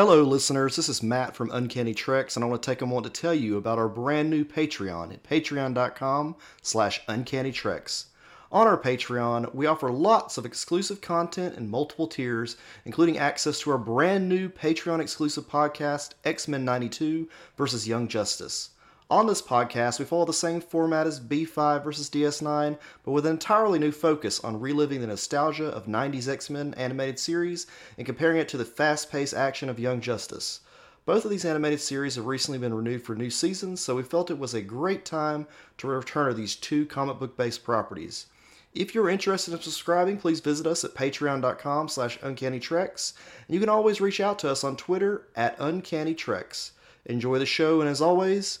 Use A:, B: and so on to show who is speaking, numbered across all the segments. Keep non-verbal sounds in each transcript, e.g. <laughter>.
A: Hello, listeners. This is Matt from Uncanny Treks, and I want to take a moment to tell you about our brand new Patreon at patreon.com slash uncannytreks. On our Patreon, we offer lots of exclusive content in multiple tiers, including access to our brand new Patreon exclusive podcast, X Men 92 versus Young Justice. On this podcast, we follow the same format as B5 versus DS9, but with an entirely new focus on reliving the nostalgia of 90s X Men animated series and comparing it to the fast paced action of Young Justice. Both of these animated series have recently been renewed for new seasons, so we felt it was a great time to return to these two comic book based properties. If you're interested in subscribing, please visit us at patreon.com slash uncannytreks, and you can always reach out to us on Twitter at uncannytreks. Enjoy the show, and as always,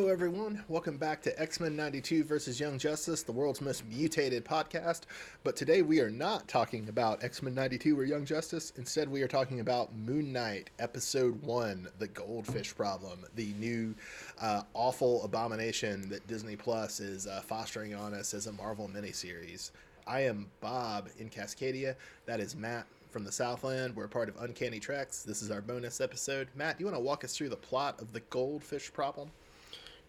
B: Hello, everyone. Welcome back to X Men 92 versus Young Justice, the world's most mutated podcast. But today we are not talking about X Men 92 or Young Justice. Instead, we are talking about Moon Knight, Episode 1, The Goldfish Problem, the new uh, awful abomination that Disney Plus is uh, fostering on us as a Marvel miniseries. I am Bob in Cascadia. That is Matt from the Southland. We're part of Uncanny Treks. This is our bonus episode. Matt, do you want to walk us through the plot of The Goldfish Problem?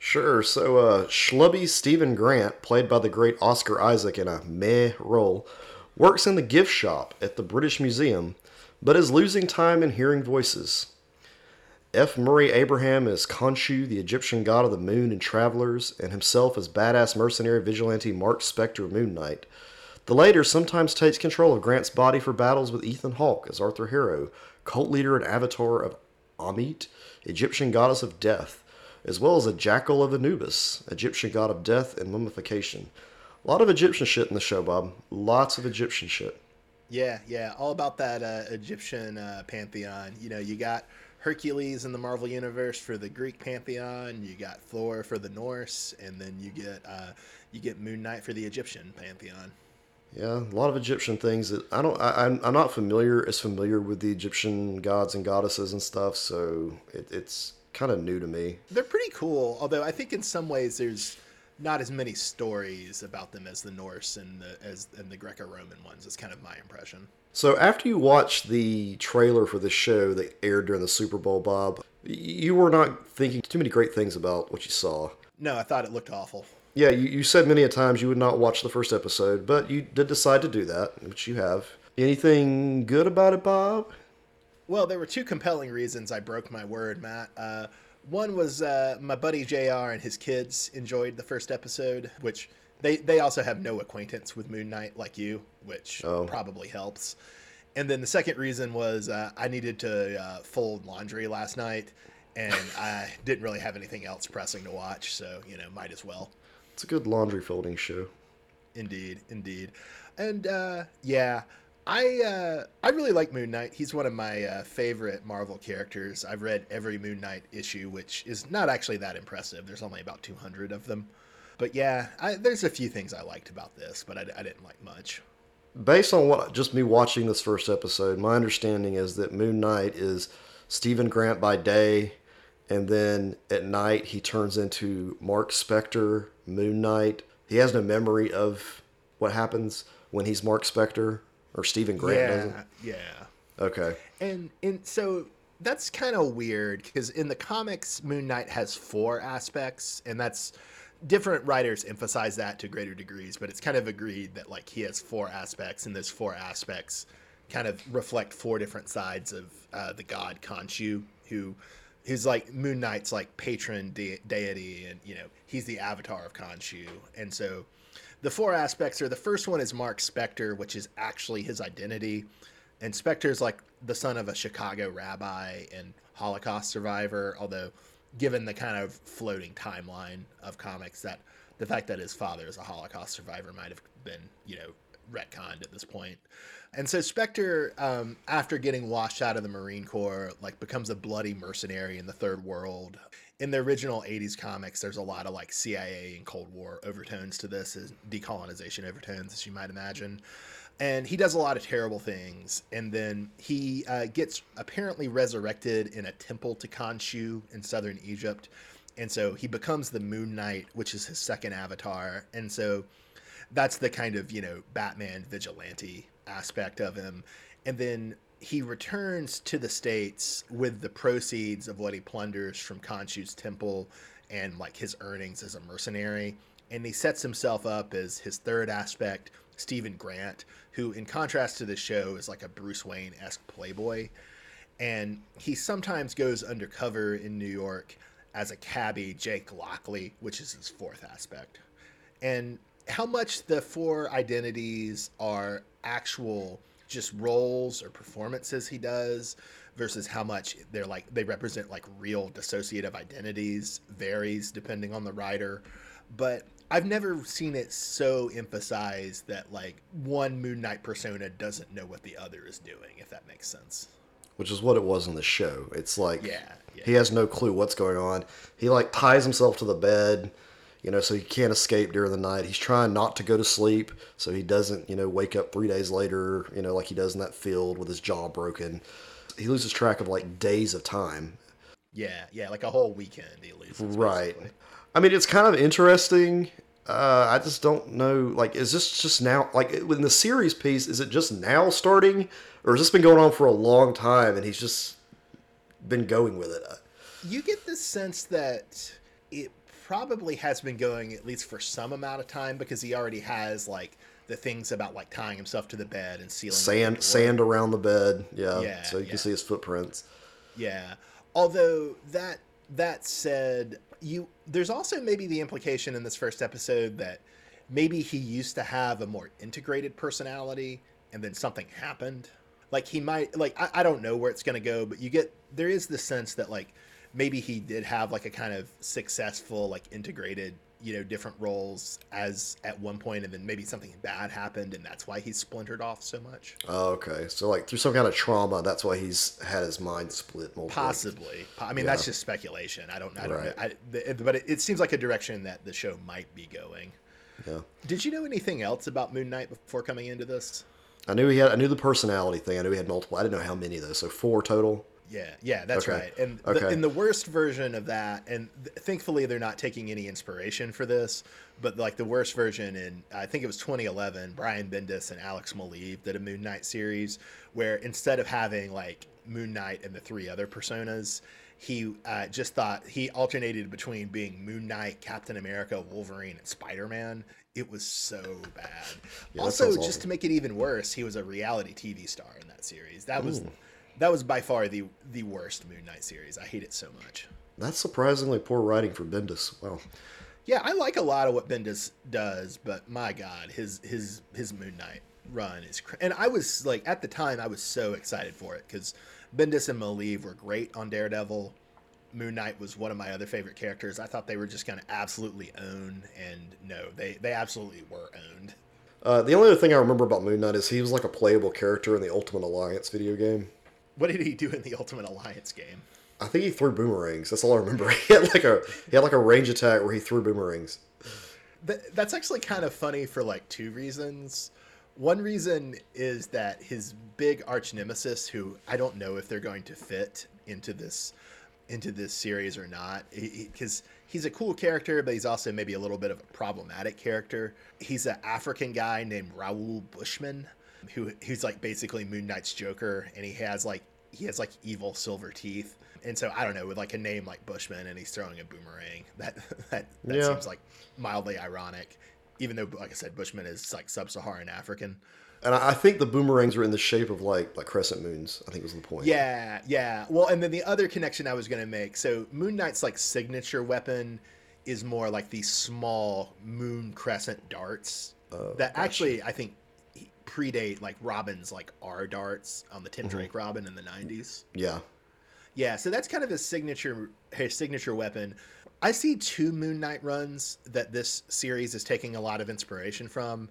A: Sure. So, uh, schlubby Stephen Grant, played by the great Oscar Isaac in a meh role, works in the gift shop at the British Museum, but is losing time in hearing voices. F. Murray Abraham is Khonshu, the Egyptian god of the moon and travelers, and himself as badass mercenary vigilante Mark Spector Moon Knight. The latter sometimes takes control of Grant's body for battles with Ethan Hawke as Arthur Harrow, cult leader and avatar of Ammit, Egyptian goddess of death as well as a jackal of Anubis, Egyptian god of death and mummification. A lot of Egyptian shit in the show, Bob. Lots of Egyptian shit.
B: Yeah, yeah, all about that uh, Egyptian uh, pantheon. You know, you got Hercules in the Marvel universe for the Greek pantheon. You got Thor for the Norse, and then you get uh, you get Moon Knight for the Egyptian pantheon.
A: Yeah, a lot of Egyptian things that I don't. I, am I'm not familiar as familiar with the Egyptian gods and goddesses and stuff, so it, it's kind of new to me.
B: They're pretty cool, although I think in some ways there's not as many stories about them as the Norse and the as and the Greco-Roman ones. It's kind of my impression.
A: So after you watched the trailer for the show that aired during the Super Bowl, Bob, you were not thinking too many great things about what you saw.
B: No, I thought it looked awful.
A: Yeah, you, you said many a times you would not watch the first episode, but you did decide to do that, which you have. Anything good about it, Bob?
B: Well, there were two compelling reasons I broke my word, Matt. Uh, one was uh, my buddy JR and his kids enjoyed the first episode, which they, they also have no acquaintance with Moon Knight like you, which oh. probably helps. And then the second reason was uh, I needed to uh, fold laundry last night, and <laughs> I didn't really have anything else pressing to watch, so, you know, might as well.
A: It's a good laundry folding show.
B: Indeed, indeed. And uh, yeah, I uh, I really like Moon Knight. He's one of my uh, favorite Marvel characters. I've read every Moon Knight issue, which is not actually that impressive. There's only about 200 of them. But yeah, I, there's a few things I liked about this, but I, I didn't like much.
A: Based on what just me watching this first episode, my understanding is that Moon Knight is Stephen Grant by day, and then at night he turns into Mark Spector, Moon Knight. He has no memory of what happens when he's Mark Spector or Stephen Grant
B: yeah,
A: doesn't.
B: Yeah.
A: Okay.
B: And and so that's kind of weird because in the comics, Moon Knight has four aspects, and that's different writers emphasize that to greater degrees. But it's kind of agreed that like he has four aspects, and those four aspects kind of reflect four different sides of uh, the god Khonshu, who who's like Moon Knight's like patron de- deity, and you know he's the avatar of Khonshu, and so the four aspects are the first one is Mark Spector, which is actually his identity. And Spector is like the son of a Chicago rabbi and Holocaust survivor, although given the kind of floating timeline of comics that the fact that his father is a Holocaust survivor might have been, you know, retconned at this point. And so Spector, um, after getting washed out of the Marine Corps, like becomes a bloody mercenary in the Third World in the original 80s comics there's a lot of like cia and cold war overtones to this decolonization overtones as you might imagine. And he does a lot of terrible things. And then he uh, gets apparently resurrected in a temple to khonshu in southern egypt. And so he becomes the moon knight which is his second avatar. And so that's the kind of you know batman vigilante aspect of him. And then he returns to the states with the proceeds of what he plunders from khonshu's temple and like his earnings as a mercenary and he sets himself up as his third aspect Stephen Grant, who, in contrast to the show, is like a Bruce Wayne esque playboy. And he sometimes goes undercover in New York as a cabbie, Jake Lockley, which is his fourth aspect. And how much the four identities are actual just roles or performances he does versus how much they're like they represent like real dissociative identities varies depending on the writer but I've never seen it so emphasized that like one Moon Knight persona doesn't know what the other is doing, if that makes sense.
A: Which is what it was in the show. It's like
B: Yeah, yeah.
A: he has no clue what's going on. He like ties himself to the bed, you know, so he can't escape during the night. He's trying not to go to sleep, so he doesn't, you know, wake up three days later, you know, like he does in that field with his jaw broken. He loses track of like days of time.
B: Yeah, yeah, like a whole weekend he loses.
A: Right.
B: basically.
A: I mean, it's kind of interesting. Uh, I just don't know. Like, is this just now? Like, in the series piece, is it just now starting, or has this been going on for a long time, and he's just been going with it?
B: You get the sense that it probably has been going at least for some amount of time because he already has like the things about like tying himself to the bed and sealing
A: Sand, sand around the bed. Yeah.
B: Yeah,
A: so you
B: yeah.
A: can see his footprints.
B: Yeah. Although that that said, you there's also maybe the implication in this first episode that maybe he used to have a more integrated personality and then something happened. Like he might like I, I don't know where it's gonna go, but you get there is the sense that like maybe he did have like a kind of successful, like integrated, you know, different roles as at one point and then maybe something bad happened and that's why he's splintered off so much.
A: Oh, okay. So, like, through some kind of trauma, that's why he's had his mind split multiple.
B: Possibly. I mean,
A: Yeah.
B: that's just speculation. I don't. I don't.
A: Right.
B: know. I, the, but it, it seems like a direction that the show might be going.
A: Yeah.
B: Did you know anything else about Moon Knight before coming into this?
A: I knew he had. I knew the personality thing. I knew he had multiple. I didn't know how many though. So four total.
B: Yeah, yeah, that's
A: Okay.
B: right. And the, in the worst version of that, and th- thankfully they're not taking any inspiration for this, but like the worst version in I think it was 2011, Brian Bendis and Alex Maleev did a Moon Knight series where instead of having like Moon Knight and the three other personas, he uh, just thought he alternated between being Moon Knight, Captain America, Wolverine, and Spider Man. It was so bad.
A: Yeah,
B: also, just
A: awful.
B: to make it even worse, he was a reality TV star in that series. That was that was by far the the worst Moon Knight series. I hate it so much.
A: That's surprisingly poor writing for Bendis. Wow.
B: Yeah, I like a lot of what Bendis does, but my God, his his his Moon Knight run is, cr- and I was like at the time I was so excited for it because Bendis and Maleev were great on Daredevil. Moon Knight was one of my other favorite characters. I thought they were just going to absolutely own, and no, they they absolutely were owned.
A: Uh, the only other thing I remember about Moon Knight is he was like a playable character in the Ultimate Alliance video game.
B: What did he do in the Ultimate Alliance game?
A: I think he threw boomerangs. That's all I remember. <laughs> He had like a he had like a range attack where he threw boomerangs.
B: Th- that's actually kind of funny for like two reasons. One reason is that his big arch nemesis, who I don't know if they're going to fit into this into this series or not, because he's a cool character, but he's also maybe a little bit of a problematic character. He's an African guy named Raoul Bushman, who who's like basically Moon Knight's Joker, and he has like he has like evil silver teeth. And so I don't know, with like a name like Bushman, and he's throwing a boomerang. <laughs> That that, that
A: Yeah.
B: seems like mildly ironic, even though, like I said, Bushman is like sub-Saharan African.
A: And I think the boomerangs are in the shape of like like crescent moons. I think was the point.
B: Yeah, yeah. Well, and then the other connection I was going to make. So Moon Knight's like signature weapon is more like these small moon crescent darts
A: Oh,
B: that
A: gotcha.
B: actually I think predate like Robin's like R darts on the
A: Mm-hmm.
B: Tim Drake Robin in the 90s.
A: Yeah.
B: Yeah, so that's kind of his signature his signature weapon. I see two Moon Knight runs that this series is taking a lot of inspiration from,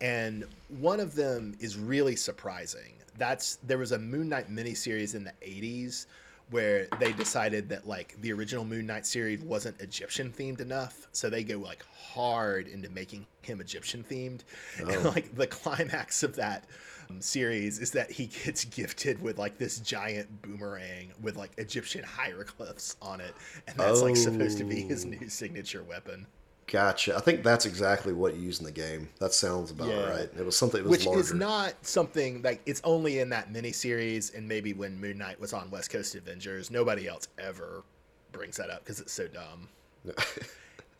B: and one of them is really surprising. That's there was a Moon Knight miniseries in the '80s where they decided that like the original Moon Knight series wasn't Egyptian themed enough, so they go like hard into making him Egyptian themed. <laughs> And
A: Oh.
B: like the climax of that um, series is that he gets gifted with like this giant boomerang with like Egyptian hieroglyphs on it, and that's like supposed to be his
A: Oh.
B: new signature weapon.
A: Gotcha. I think that's exactly what you use in the game. That sounds about
B: Yeah.
A: right. It was something that was
B: Which
A: larger.
B: is not something like it's only in that miniseries and maybe when Moon Knight was on West Coast Avengers. Nobody else ever brings that up because it's so dumb. <laughs>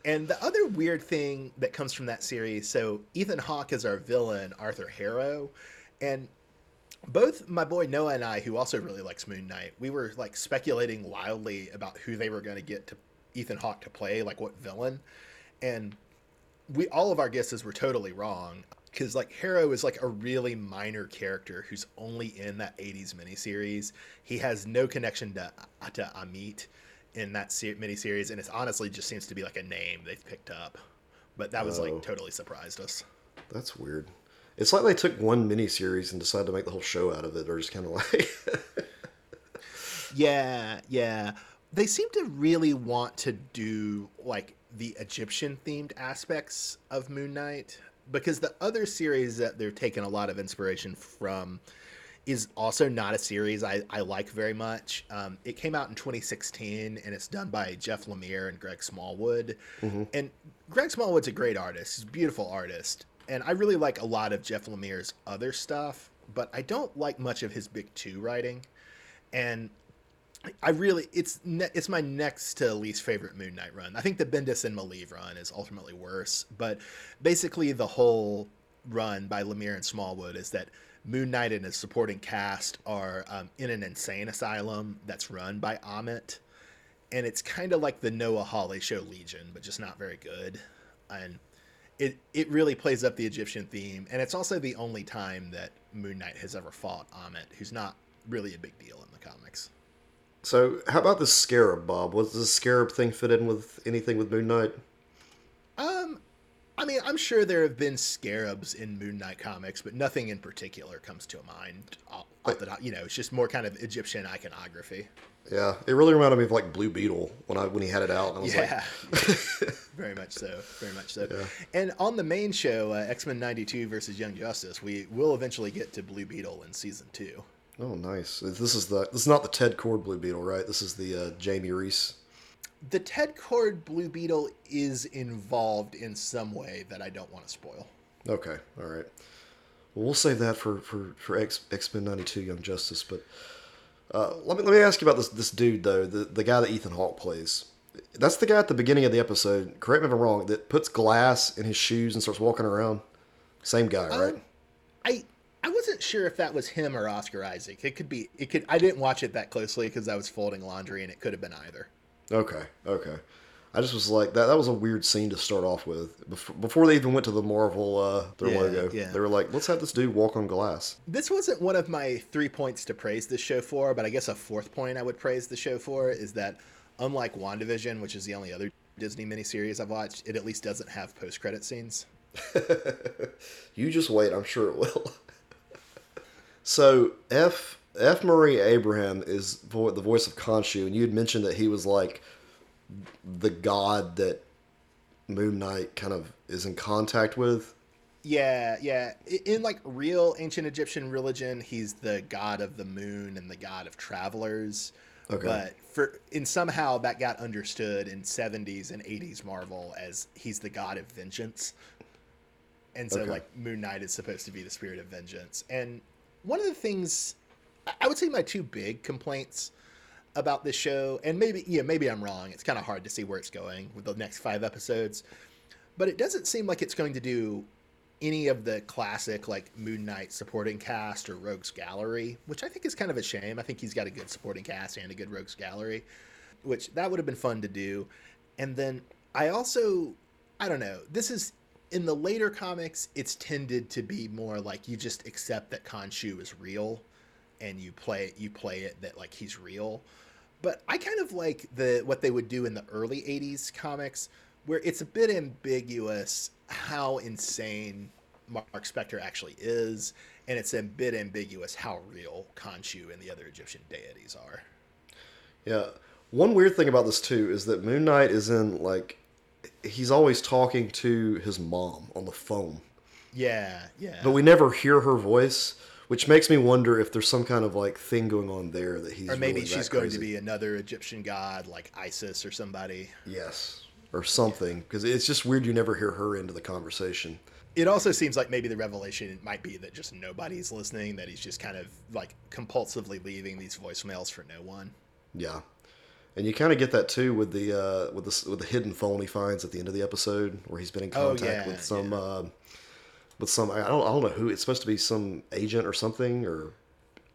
B: And the other weird thing that comes from that series, so Ethan Hawke is our villain, Arthur Harrow, and both my boy Noah and I, who also really likes Moon Knight, we were like speculating wildly about who they were going to get to Ethan Hawke to play, like what villain, and we all of our guesses were totally wrong because like Harrow is like a really minor character who's only in that 80s miniseries. He has no connection to to Ammit in that se- miniseries, and it honestly just seems to be like a name they've picked up. But that was
A: Oh.
B: like totally surprised us.
A: That's weird. It's like they took one miniseries and decided to make the whole show out of it, or just kind of <laughs> like.
B: Yeah, yeah. They seem to really want to do like the Egyptian themed aspects of Moon Knight because the other series that they're taking a lot of inspiration from is also not a series I, I like very much. Um, it came out in 2016 and it's done by Jeff Lemire and Greg Smallwood. And Greg Smallwood's a great artist. He's a beautiful artist. And I really like a lot of Jeff Lemire's other stuff, but I don't like much of his Big Two writing. And I really it's ne- it's my next to least favorite Moon Knight run. I think the Bendis and Maleev run is ultimately worse, but basically the whole run by Lemire and Smallwood is that Moon Knight and his supporting cast are um, in an insane asylum that's run by Ammit, and it's kind of like the Noah Hawley show Legion, but just not very good. And it it really plays up the Egyptian theme, and it's also the only time that Moon Knight has ever fought Ammit, who's not really a big deal in the comics.
A: So, how about the scarab, Bob? Was the scarab thing fit in with anything with Moon Knight?
B: Um, I mean, I'm sure there have been scarabs in Moon Knight comics, but nothing in particular comes to mind. Off off the you know, it's just more kind of Egyptian iconography.
A: Yeah, it really reminded me of like Blue Beetle when I when he had it out. And I was
B: Yeah,
A: like, <laughs>
B: very much so. Very much so.
A: Yeah.
B: And on the main show, uh, X Men '92 versus Young Justice, we will eventually get to Blue Beetle in season two.
A: Oh, nice. This is the this is not the Ted Kord Blue Beetle, right? This is the uh, Jamie Reese.
B: The Ted Kord Blue Beetle is involved in some way that I don't want to spoil.
A: Okay, all right. Well, we'll save that for for for X X Men '92 Young Justice. But uh, let me let me ask you about this this dude though, the the guy that Ethan Hawke plays. That's the guy at the beginning of the episode. Correct me if I'm wrong. That puts glass in his shoes and starts walking around. Same guy, right?
B: Um, I I wasn't sure if that was him or Oscar Isaac. It could be. It could. I didn't watch it that closely because I was folding laundry, and it could have been either.
A: Okay, okay. I just was like that. That was a weird scene to start off with. Before, before they even went to the Marvel uh, their
B: Yeah,
A: logo,
B: yeah.
A: they were like, "Let's have this dude walk on glass."
B: This wasn't one of my three points to praise this show for, but I guess a fourth point I would praise the show for is that unlike WandaVision, which is the only other Disney miniseries I've watched, it at least doesn't have post credit scenes. <laughs>
A: You just wait. I'm sure it will. <laughs> so F F Murray Abraham is vo- the voice of Khonshu, and you had mentioned that he was like the god that Moon Knight kind of is in contact with.
B: Yeah, yeah. In like real ancient Egyptian religion, he's the god of the moon and the god of travelers.
A: Okay.
B: But for in somehow that got understood in 70s and 80s Marvel as he's the god of vengeance. And so
A: Okay.
B: like Moon Knight is supposed to be the spirit of vengeance. And one of the things I- would say my two big complaints about this show, and maybe yeah, maybe I'm wrong. It's kind of hard to see where it's going with the next five episodes, but it doesn't seem like it's going to do any of the classic like Moon Knight supporting cast or Rogues Gallery, which I think is kind of a shame. I think he's got a good supporting cast and a good Rogues Gallery, which that would have been fun to do. And then I also, I don't know, this is in the later comics, it's tended to be more like you just accept that Khonshu is real and you play it, you play it that like he's real. But I kind of like the what they would do in the early 80s comics where it's a bit ambiguous how insane Mark Spector actually is and it's a bit ambiguous how real Khonshu and the other Egyptian deities are.
A: Yeah. One weird thing about this too is that Moon Knight is in like he's always talking to his mom on the phone.
B: Yeah, yeah.
A: But we never hear her voice, which makes me wonder if there's some kind of like thing going on there that he's
B: or maybe
A: really
B: she's going
A: crazy.
B: to be another Egyptian god like Isis or somebody.
A: Yes. Or something. Because it's just weird you never hear her into the conversation.
B: It also seems like maybe the revelation might be that just nobody's listening, that he's just kind of like compulsively leaving these voicemails for no one.
A: Yeah. And you kind of get that too with the uh, with the with the hidden phone he finds at the end of the episode, where he's been in
B: Oh,
A: contact
B: yeah,
A: with some
B: yeah.
A: uh, with some I don't, I don't know who it's supposed to be some agent or something or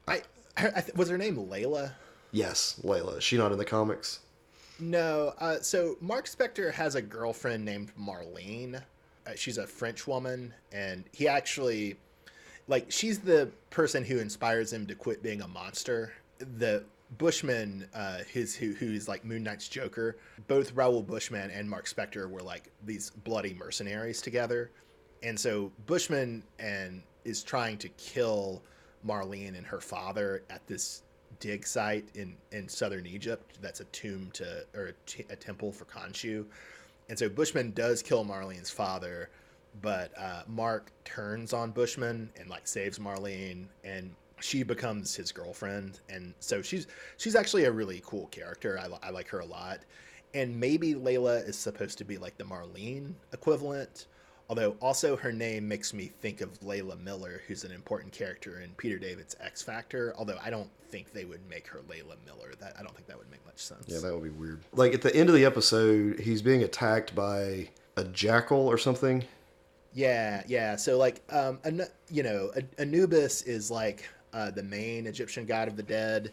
B: I, I th- was her name Layla?
A: yes Layla is she not in the comics
B: No. Uh, so Mark Spector has a girlfriend named Marlene. Uh, she's a French woman, and he actually, like, she's the person who inspires him to quit being a monster. The Bushman, uh, his who who's like Moon Knight's Joker. Both Raoul Bushman and Mark Spector were like these bloody mercenaries together, and so Bushman and is trying to kill Marlene and her father at this dig site in in southern Egypt. That's a tomb to or a, t- a temple for Khonshu, and so Bushman does kill Marlene's father, but uh, Mark turns on Bushman and like saves Marlene, and she becomes his girlfriend, and so she's she's actually a really cool character. I, I like her a lot, and maybe Layla is supposed to be like the Marlene equivalent. Although also her name makes me think of Layla Miller, who's an important character in Peter David's X Factor. Although I don't think they would make her Layla Miller. That I don't think that would make much sense.
A: yeah that would be weird like at the end of the episode he's being attacked by a jackal or something
B: Yeah, yeah. So like, um, Anu- you know, Anubis is like uh, the main Egyptian god of the dead,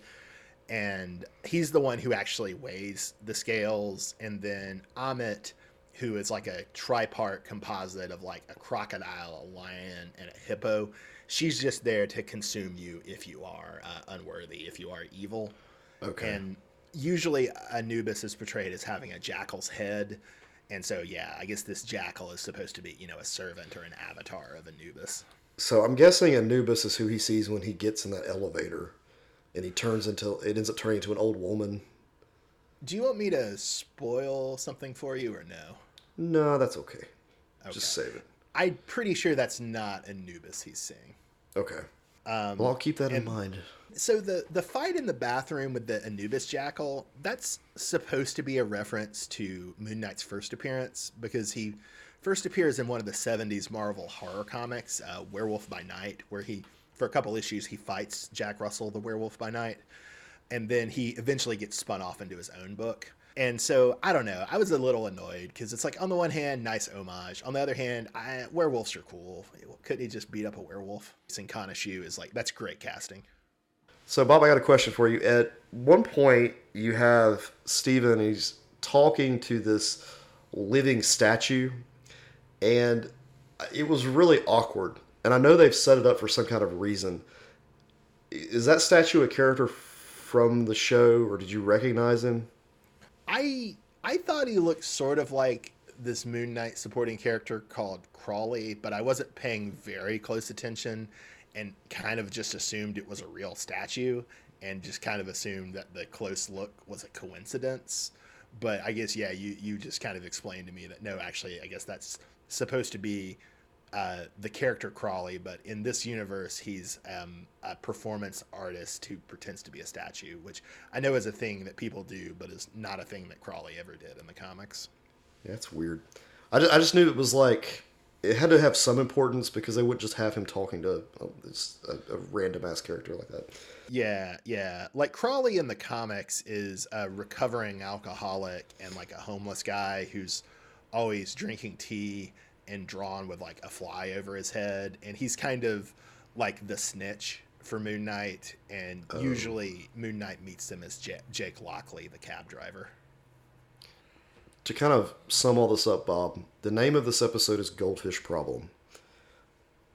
B: and he's the one who actually weighs the scales. And then Amit, who is like a tripart composite of like a crocodile, a lion, and a hippo. She's just there to consume you if you are uh, unworthy, if you are evil.
A: okay
B: And usually Anubis is portrayed as having a jackal's head. And so, yeah, I guess this jackal is supposed to be, you know, a servant or an avatar of Anubis.
A: So I'm guessing Anubis is who he sees when he gets in that elevator and he turns into it ends up turning into an old woman
B: Do you want me to spoil something for you or no?
A: no that's okay,
B: Okay.
A: just save it
B: I'm pretty sure that's not Anubis he's seeing.
A: okay
B: Um,
A: well I'll keep that in mind
B: So the the fight in the bathroom with the Anubis jackal, that's supposed to be a reference to Moon Knight's first appearance because he first appears in one of the 70s Marvel horror comics, uh, Werewolf by Night, where he for a couple issues he fights Jack Russell the Werewolf by Night and then he eventually gets spun off into his own book. And so I don't know. I was a little annoyed because it's like on the one hand, nice homage. On the other hand, I, werewolves are cool. Couldn't he just beat up a werewolf? Sinkana Shu is like that's great casting.
A: So, Bob, I got a question for you. At one point, you have Steven, he's talking to this living statue, and it was really awkward. And I know they've set it up for some kind of reason. Is that statue a character from the show, or did you recognize him?
B: I I thought he looked sort of like this Moon Knight supporting character called Crawley, but I wasn't paying very close attention and kind of just assumed it was a real statue and just kind of assumed that the close look was a coincidence. But I guess yeah, you you just kind of explained to me that no, actually, I guess that's supposed to be uh, the character Crawley, but in this universe, he's um, a performance artist who pretends to be a statue, which I know is a thing that people do, but is not a thing that Crawley ever did in the comics.
A: Yeah, it's weird. I just, I just knew it was like it had to have some importance because they wouldn't just have him talking to um, a, a, a random ass character like that.
B: Yeah, yeah. Like Crawley in the comics is a recovering alcoholic and like a homeless guy who's always drinking tea and drawn with like a fly over his head. And he's kind of like the snitch for Moon Knight. And oh. usually Moon Knight meets him as Ja- Jake Lockley, the cab driver.
A: To kind of sum all this up, Bob, the name of this episode is Goldfish Problem.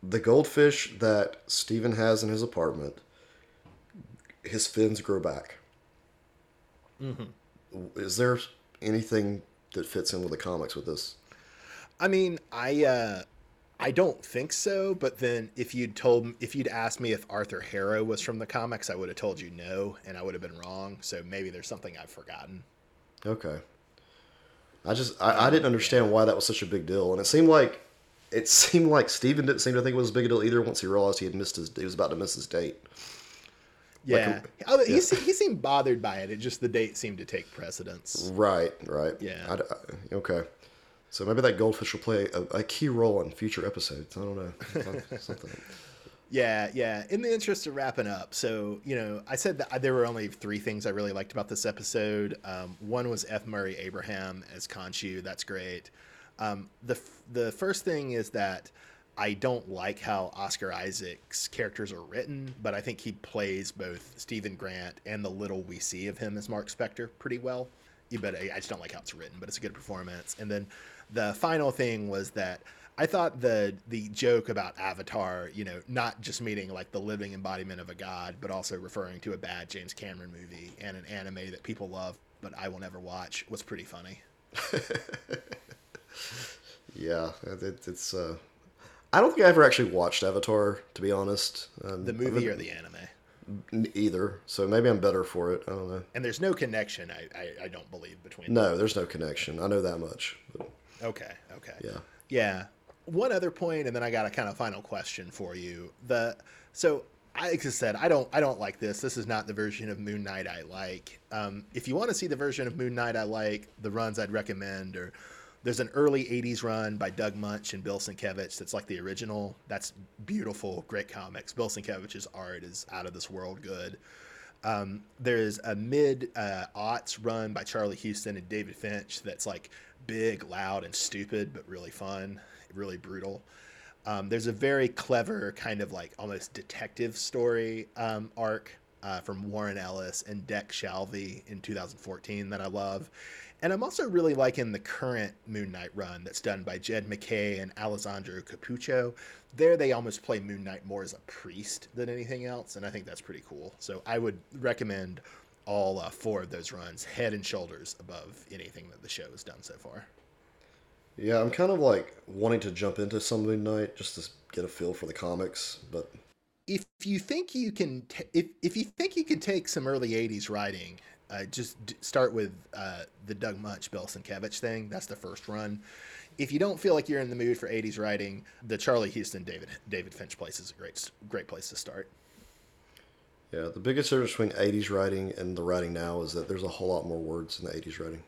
A: The goldfish that Steven has in his apartment, his fins grow back. Mm-hmm. Is there anything that fits in with the comics with this?
B: I mean, I uh I don't think so. But then if you'd told if you'd asked me if Arthur Harrow was from the comics, I would have told you no, and I would have been wrong. So maybe there's something I've forgotten.
A: Okay. I just I, I didn't understand why that was such a big deal, and it seemed like it <laughs> seemed like Steven didn't seem to think it was as big a deal either. Once he realized he had missed his, he was about to miss his date.
B: Yeah, oh, he, se- he seemed bothered by it. It just the date seemed to take precedence.
A: Right, right.
B: Yeah.
A: I, I- okay. So maybe that goldfish will play a, a key role in future episodes. I don't know. Something.
B: Yeah, yeah. In the interest of wrapping up, so you know, I said that there were only three things I really liked about this episode. Um, one was F. Murray Abraham as Khonshu. That's great. Um, the the first thing is that I don't like how Oscar Isaac's characters are written, but I think he plays both Stephen Grant and the little we see of him as Mark Spector pretty well. But I I just don't like how it's written, but it's a good performance. And then the final thing was that I thought the the joke about Avatar, you know, not just meaning like the living embodiment of a god, but also referring to a bad James Cameron movie and an anime that people love but I will never watch, was pretty funny. <laughs>
A: Yeah, it, it's. Uh, I don't think I ever actually watched Avatar, to be honest. Um,
B: The movie
A: been-
B: or the anime.
A: either. So maybe I'm better for it. I don't know.
B: And there's no connection, I, I, I don't believe, between
A: No, there's no connection. I know that much. But
B: Okay, okay.
A: yeah.
B: Yeah. One other point, and then I got a kind of final question for you. The so I like I said, I don't I don't like this. This is not the version of Moon Knight I like. Um, if you want to see the version of Moon Knight I like, the runs I'd recommend or there's an early '80s run by Doug Moench and Bill Sienkiewicz that's like the original. That's beautiful, great comics. Bill Sienkiewicz's art is out of this world good. Um, there's a mid uh, aughts run by Charlie Huston and David Finch that's like big, loud, and stupid, but really fun, really brutal. Um, there's a very clever kind of like almost detective story um, arc uh, from Warren Ellis and Dec Shalvey in 2014 that I love. And I'm also really liking the current Moon Knight run that's done by Jed MacKay and Alessandro Cappuccio. There, they almost play Moon Knight more as a priest than anything else, and I think that's pretty cool. So I would recommend all uh, four of those runs head and shoulders above anything that the show has done so far.
A: Yeah, I'm kind of like wanting to jump into some Moon Knight just to get a feel for the comics, but
B: if you think you can t- if, if you think you can take some early 80s writing uh, just d- start with uh, the Doug Moench bill sienkiewicz thing that's the first run if you don't feel like you're in the mood for 80s writing the Charlie Huston david david finch place is a great great place to start
A: yeah, the biggest difference between 80s writing and the writing now is that there's a whole lot more words in the 80s writing.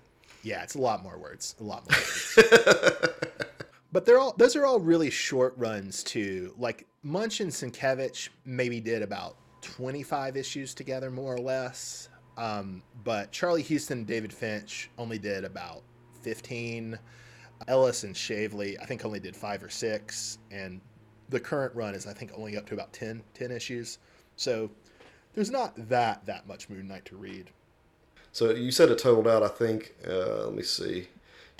B: Yeah it's a lot more words a lot more words. <laughs> But they're all those are all really short runs too like Moench and sienkiewicz maybe did about 25 issues together more or less. Um, but Charlie Huston and david finch only did about 15 ellis and Shalvey i think only did five or six. And the current run is i think only up to about 10, 10 issues. So there's not that that much moon knight to read
A: So you said it totaled out, I think, uh, let me see.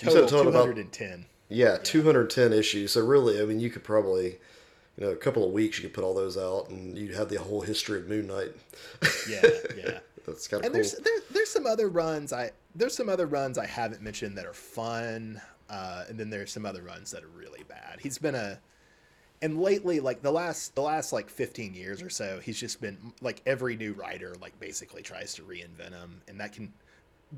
A: You
B: total
A: said it totaled about
B: 210
A: Yeah, 210 issues. So really, I mean, you could probably, you know, a couple of weeks you could put all those out, and you'd have the whole history of Moon Knight.
B: yeah <laughs> yeah
A: That's kind of
B: and
A: cool.
B: there's there, there's some other runs I there's some other runs I haven't mentioned that are fun, uh, and then there's some other runs that are really bad. He's been a and lately like the last the last like 15 years or so he's just been like every new writer like basically tries to reinvent him and that can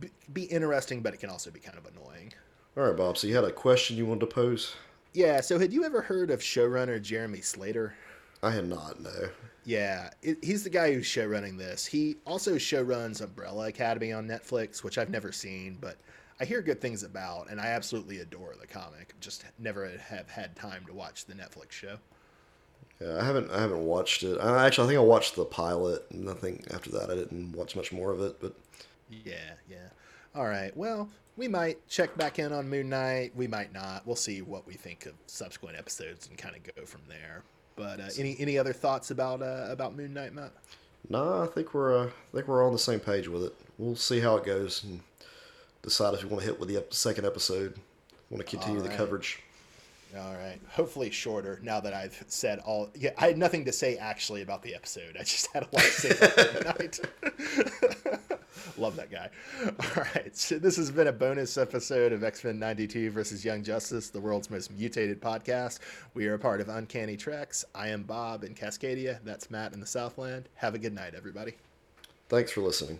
B: be, be interesting but it can also be kind of annoying
A: All right, Bob. So you had a question you wanted to pose?
B: yeah so had you ever heard of showrunner jeremy slater
A: I had not. No.
B: Yeah, it, he's the guy who's showrunning this. He also showruns Umbrella Academy on Netflix, which I've never seen, but I hear good things about, and I absolutely adore the comic. Just never have had time to watch the Netflix show.
A: Yeah, I haven't. I haven't watched it. I, actually, I think I watched the pilot, and I think after that I didn't watch much more of it. But
B: Yeah, yeah. All right. Well, we might check back in on Moon Knight. We might not. We'll see what we think of subsequent episodes and kind of go from there. But uh, any any other thoughts about uh, about Moon Knight, Matt?
A: no, I think we're. Uh, I think we're on the same page with it. We'll see how it goes and decide if we want to hit with the ep- second episode. Want to continue the coverage.
B: All right. Hopefully shorter now that I've said all. Yeah, I had nothing to say actually about the episode. I just had a lot to say about Moon Knight. <laughs> Love that guy. All right. So this has been a bonus episode of X Men 92 versus Young Justice, the world's most mutated podcast. We are a part of Uncanny Treks. I am Bob in Cascadia. That's Matt in the Southland. Have a good night, everybody.
A: Thanks for listening.